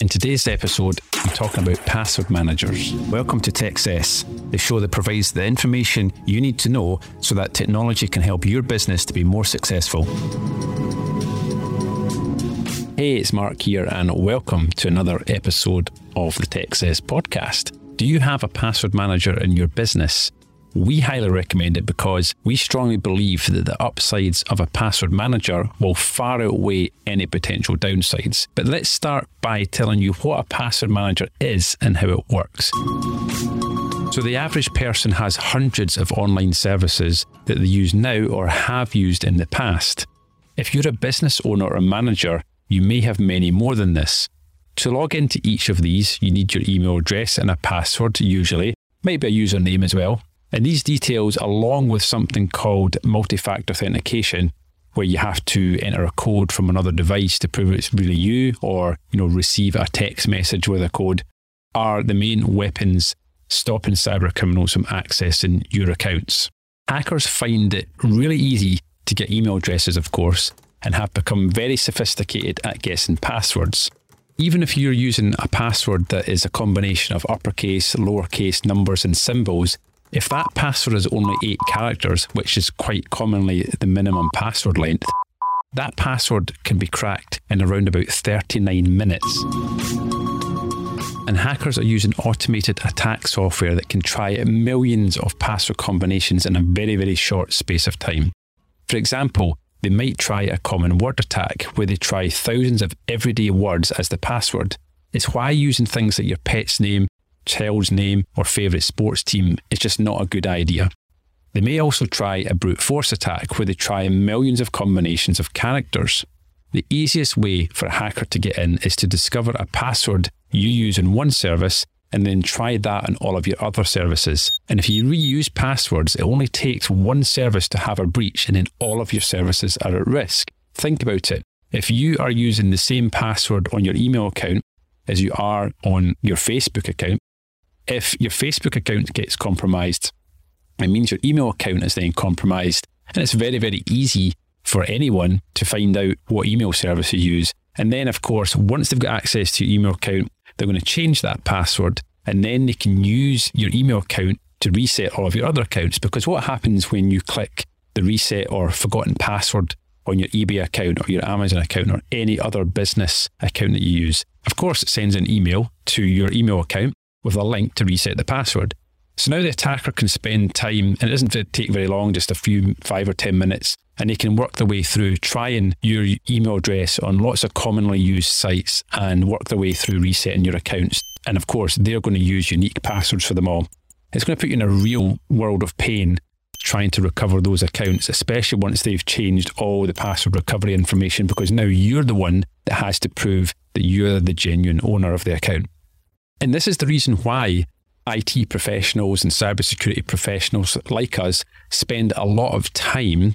In today's episode, I'm talking about password managers. Welcome to TechCess, the show that provides the information you need to know so that technology can help your business to be more successful. Hey, it's Mark here, and welcome to another episode of the TechCess podcast. Do you have a password manager in your business? We highly recommend it because we strongly believe that the upsides of a password manager will far outweigh any potential downsides. But let's start by telling you what a password manager is and how it works. So, the average person has hundreds of online services that they use now or have used in the past. If you're a business owner or manager, you may have many more than this. To log into each of these, you need your email address and a password, usually, maybe a username as well. And these details, along with something called multi factor authentication, where you have to enter a code from another device to prove it's really you or you know receive a text message with a code are the main weapons stopping cyber criminals from accessing your accounts. Hackers find it really easy to get email addresses, of course, and have become very sophisticated at guessing passwords. Even if you're using a password that is a combination of uppercase, lowercase numbers, and symbols, if that password is only eight characters, which is quite commonly the minimum password length, that password can be cracked in around about 39 minutes. And hackers are using automated attack software that can try millions of password combinations in a very, very short space of time. For example, they might try a common word attack where they try thousands of everyday words as the password. It's why using things like your pet's name, child's name, or favourite sports team is just not a good idea. They may also try a brute force attack where they try millions of combinations of characters. The easiest way for a hacker to get in is to discover a password you use in one service and then try that on all of your other services. And if you reuse passwords, it only takes one service to have a breach and then all of your services are at risk. Think about it. If you are using the same password on your email account as you are on your Facebook account, if your Facebook account gets compromised, it means your email account is then compromised. And it's very, very easy for anyone to find out what email service you use. And then, of course, once they've got access to your email account, they're going to change that password and then they can use your email account to reset all of your other accounts. Because what happens when you click the reset or forgotten password on your eBay account or your Amazon account or any other business account that you use? Of course, it sends an email to your email account with a link to reset the password. So now the attacker can spend time, and it doesn't take very long, just a few five or 10 minutes, and they can work their way through trying your email address on lots of commonly used sites and work their way through resetting your accounts. And of course, they're going to use unique passwords for them all. It's going to put you in a real world of pain trying to recover those accounts, especially once they've changed all the password recovery information, because now you're the one that has to prove that you're the genuine owner of the account. And this is the reason why IT professionals and cybersecurity professionals like us spend a lot of time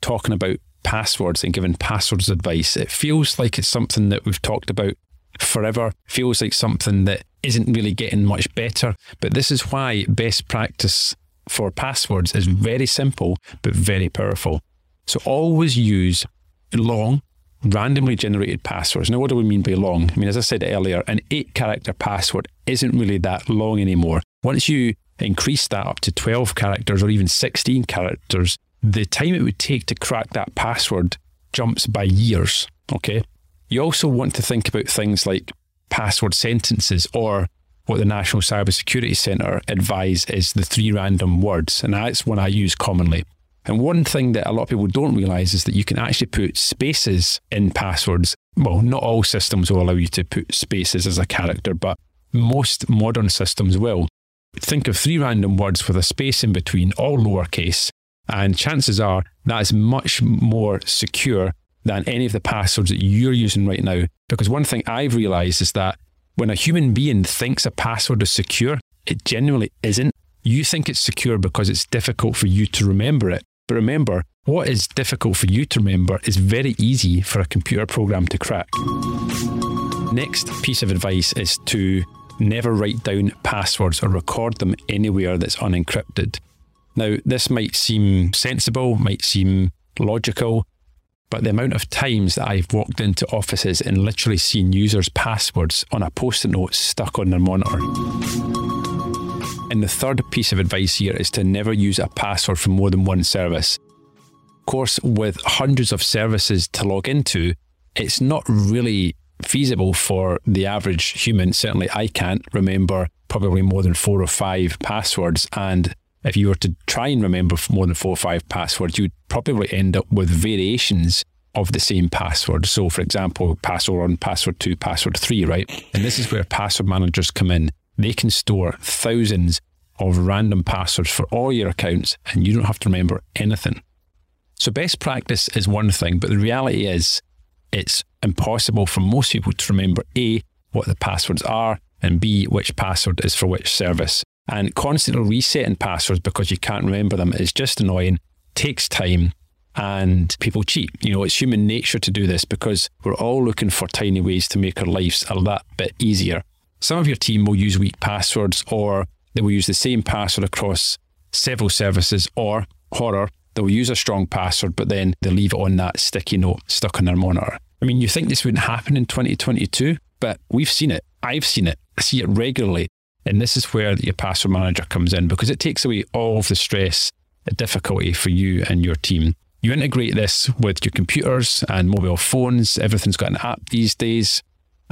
talking about passwords and giving passwords advice. It feels like it's something that we've talked about forever, feels like something that isn't really getting much better. But this is why best practice for passwords is very simple but very powerful. So always use long, randomly generated passwords. Now, what do we mean by long? I mean, as I said earlier, an eight character password isn't really that long anymore. Once you increase that up to 12 characters or even 16 characters, the time it would take to crack that password jumps by years. Okay. You also want to think about things like password sentences or what the National Cybersecurity Centre advise is the three random words. And that's one I use commonly. And one thing that a lot of people don't realize is that you can actually put spaces in passwords. Well, not all systems will allow you to put spaces as a character, but most modern systems will. Think of three random words with a space in between, all lowercase, and chances are that is much more secure than any of the passwords that you're using right now. Because one thing I've realized is that when a human being thinks a password is secure, it genuinely isn't. You think it's secure because it's difficult for you to remember it. But remember, what is difficult for you to remember is very easy for a computer program to crack. Next piece of advice is to never write down passwords or record them anywhere that's unencrypted. Now, this might seem sensible, might seem logical, but the amount of times that I've walked into offices and literally seen users' passwords on a post it note stuck on their monitor. And the third piece of advice here is to never use a password for more than one service. Of course, with hundreds of services to log into, it's not really feasible for the average human. Certainly, I can't remember probably more than four or five passwords. And if you were to try and remember more than four or five passwords, you'd probably end up with variations of the same password. So, for example, password one, password two, password three, right? And this is where password managers come in. They can store thousands of random passwords for all your accounts, and you don't have to remember anything. So, best practice is one thing, but the reality is it's impossible for most people to remember A, what the passwords are, and B, which password is for which service. And constantly resetting passwords because you can't remember them is just annoying, takes time, and people cheat. You know, it's human nature to do this because we're all looking for tiny ways to make our lives a that bit easier. Some of your team will use weak passwords or they will use the same password across several services or horror, they'll use a strong password, but then they leave it on that sticky note stuck on their monitor. I mean, you think this wouldn't happen in 2022, but we've seen it. I've seen it. I see it regularly. And this is where your password manager comes in because it takes away all of the stress, the difficulty for you and your team. You integrate this with your computers and mobile phones. Everything's got an app these days.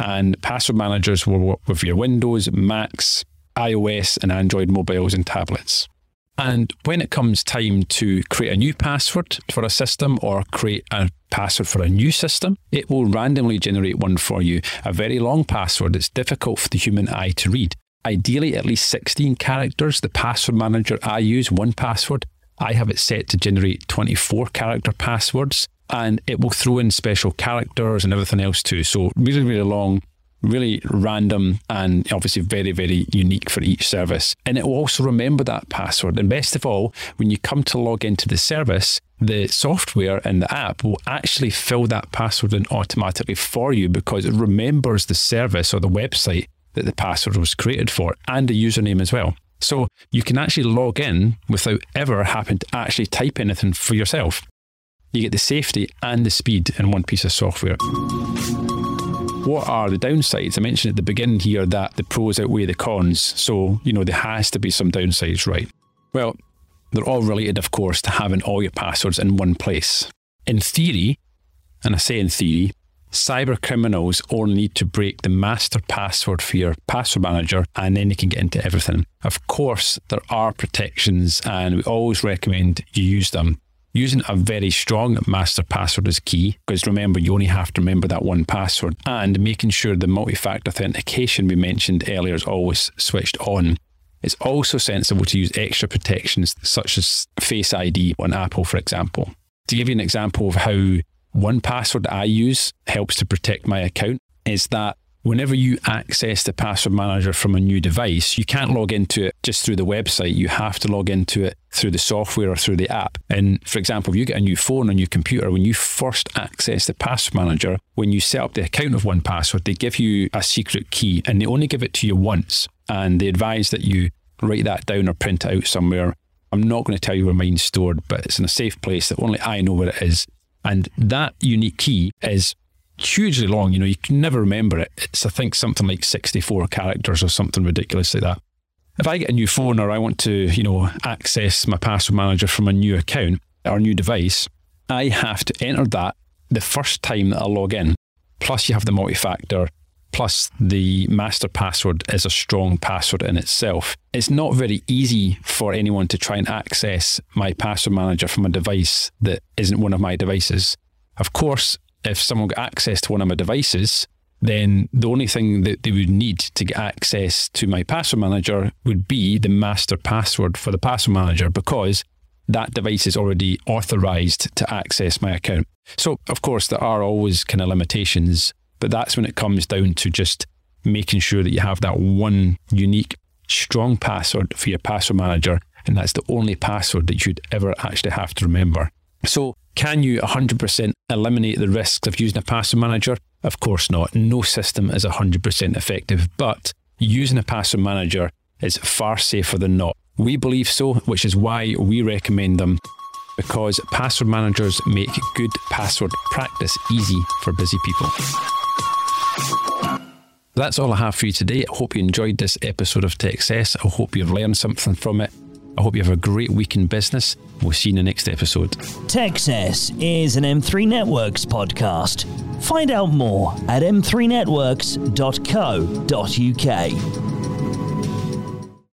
And password managers will work with your Windows, Macs, iOS, and Android mobiles and tablets. And when it comes time to create a new password for a system or create a password for a new system, it will randomly generate one for you. A very long password that's difficult for the human eye to read. Ideally, at least 16 characters. The password manager I use, 1Password, I have it set to generate 24 character passwords and it will throw in special characters and everything else too. So, really, really long, really random, and obviously very, very unique for each service. And it will also remember that password. And best of all, when you come to log into the service, the software and the app will actually fill that password in automatically for you because it remembers the service or the website that the password was created for and the username as well. So you can actually log in without ever having to actually type anything for yourself. You get the safety and the speed in one piece of software. What are the downsides? I mentioned at the beginning here that the pros outweigh the cons. So, you know, there has to be some downsides, right? Well, they're all related, of course, to having all your passwords in one place. In theory, and I say in theory, cyber criminals only need to break the master password for your password manager and then they can get into everything. Of course, there are protections and we always recommend you use them. Using a very strong master password is key because remember, you only have to remember that one password and making sure the multi factor authentication we mentioned earlier is always switched on. It's also sensible to use extra protections such as Face ID on Apple, for example. To give you an example of how 1Password I use helps to protect my account is that whenever you access the password manager from a new device, you can't log into it just through the website. You have to log into it through the software or through the app. And for example, if you get a new phone, a new computer, when you first access the password manager, when you set up the account of 1Password, they give you a secret key and they only give it to you once. And they advise that you write that down or print it out somewhere. I'm not going to tell you where mine's stored, but it's in a safe place that only I know where it is. And that unique key is hugely long. You know, you can never remember it. It's, I think, something like 64 characters or something ridiculous like that. If I get a new phone or I want to, you know, access my password manager from a new account or new device, I have to enter that the first time that I log in. Plus, you have the multi factor plus the master password is a strong password in itself. It's not very easy for anyone to try and access my password manager from a device that isn't one of my devices. Of course, if someone got access to one of my devices, then the only thing that they would need to get access to my password manager would be the master password for the password manager because that device is already authorized to access my account. So, of course, there are always kind of limitations but that's when it comes down to just making sure that you have that one unique, strong password for your password manager. And that's the only password that you'd ever actually have to remember. So, can you 100% eliminate the risks of using a password manager? Of course not. No system is 100% effective, but using a password manager is far safer than not. We believe so, which is why we recommend them because password managers make good password practice easy for busy people. That's all I have for you today. I hope you enjoyed this episode of Techcess. I hope you've learned something from it. I hope you have a great week in business. We'll see you in the next episode. Techcess is an M3 Networks podcast. Find out more at m3networks.co.uk.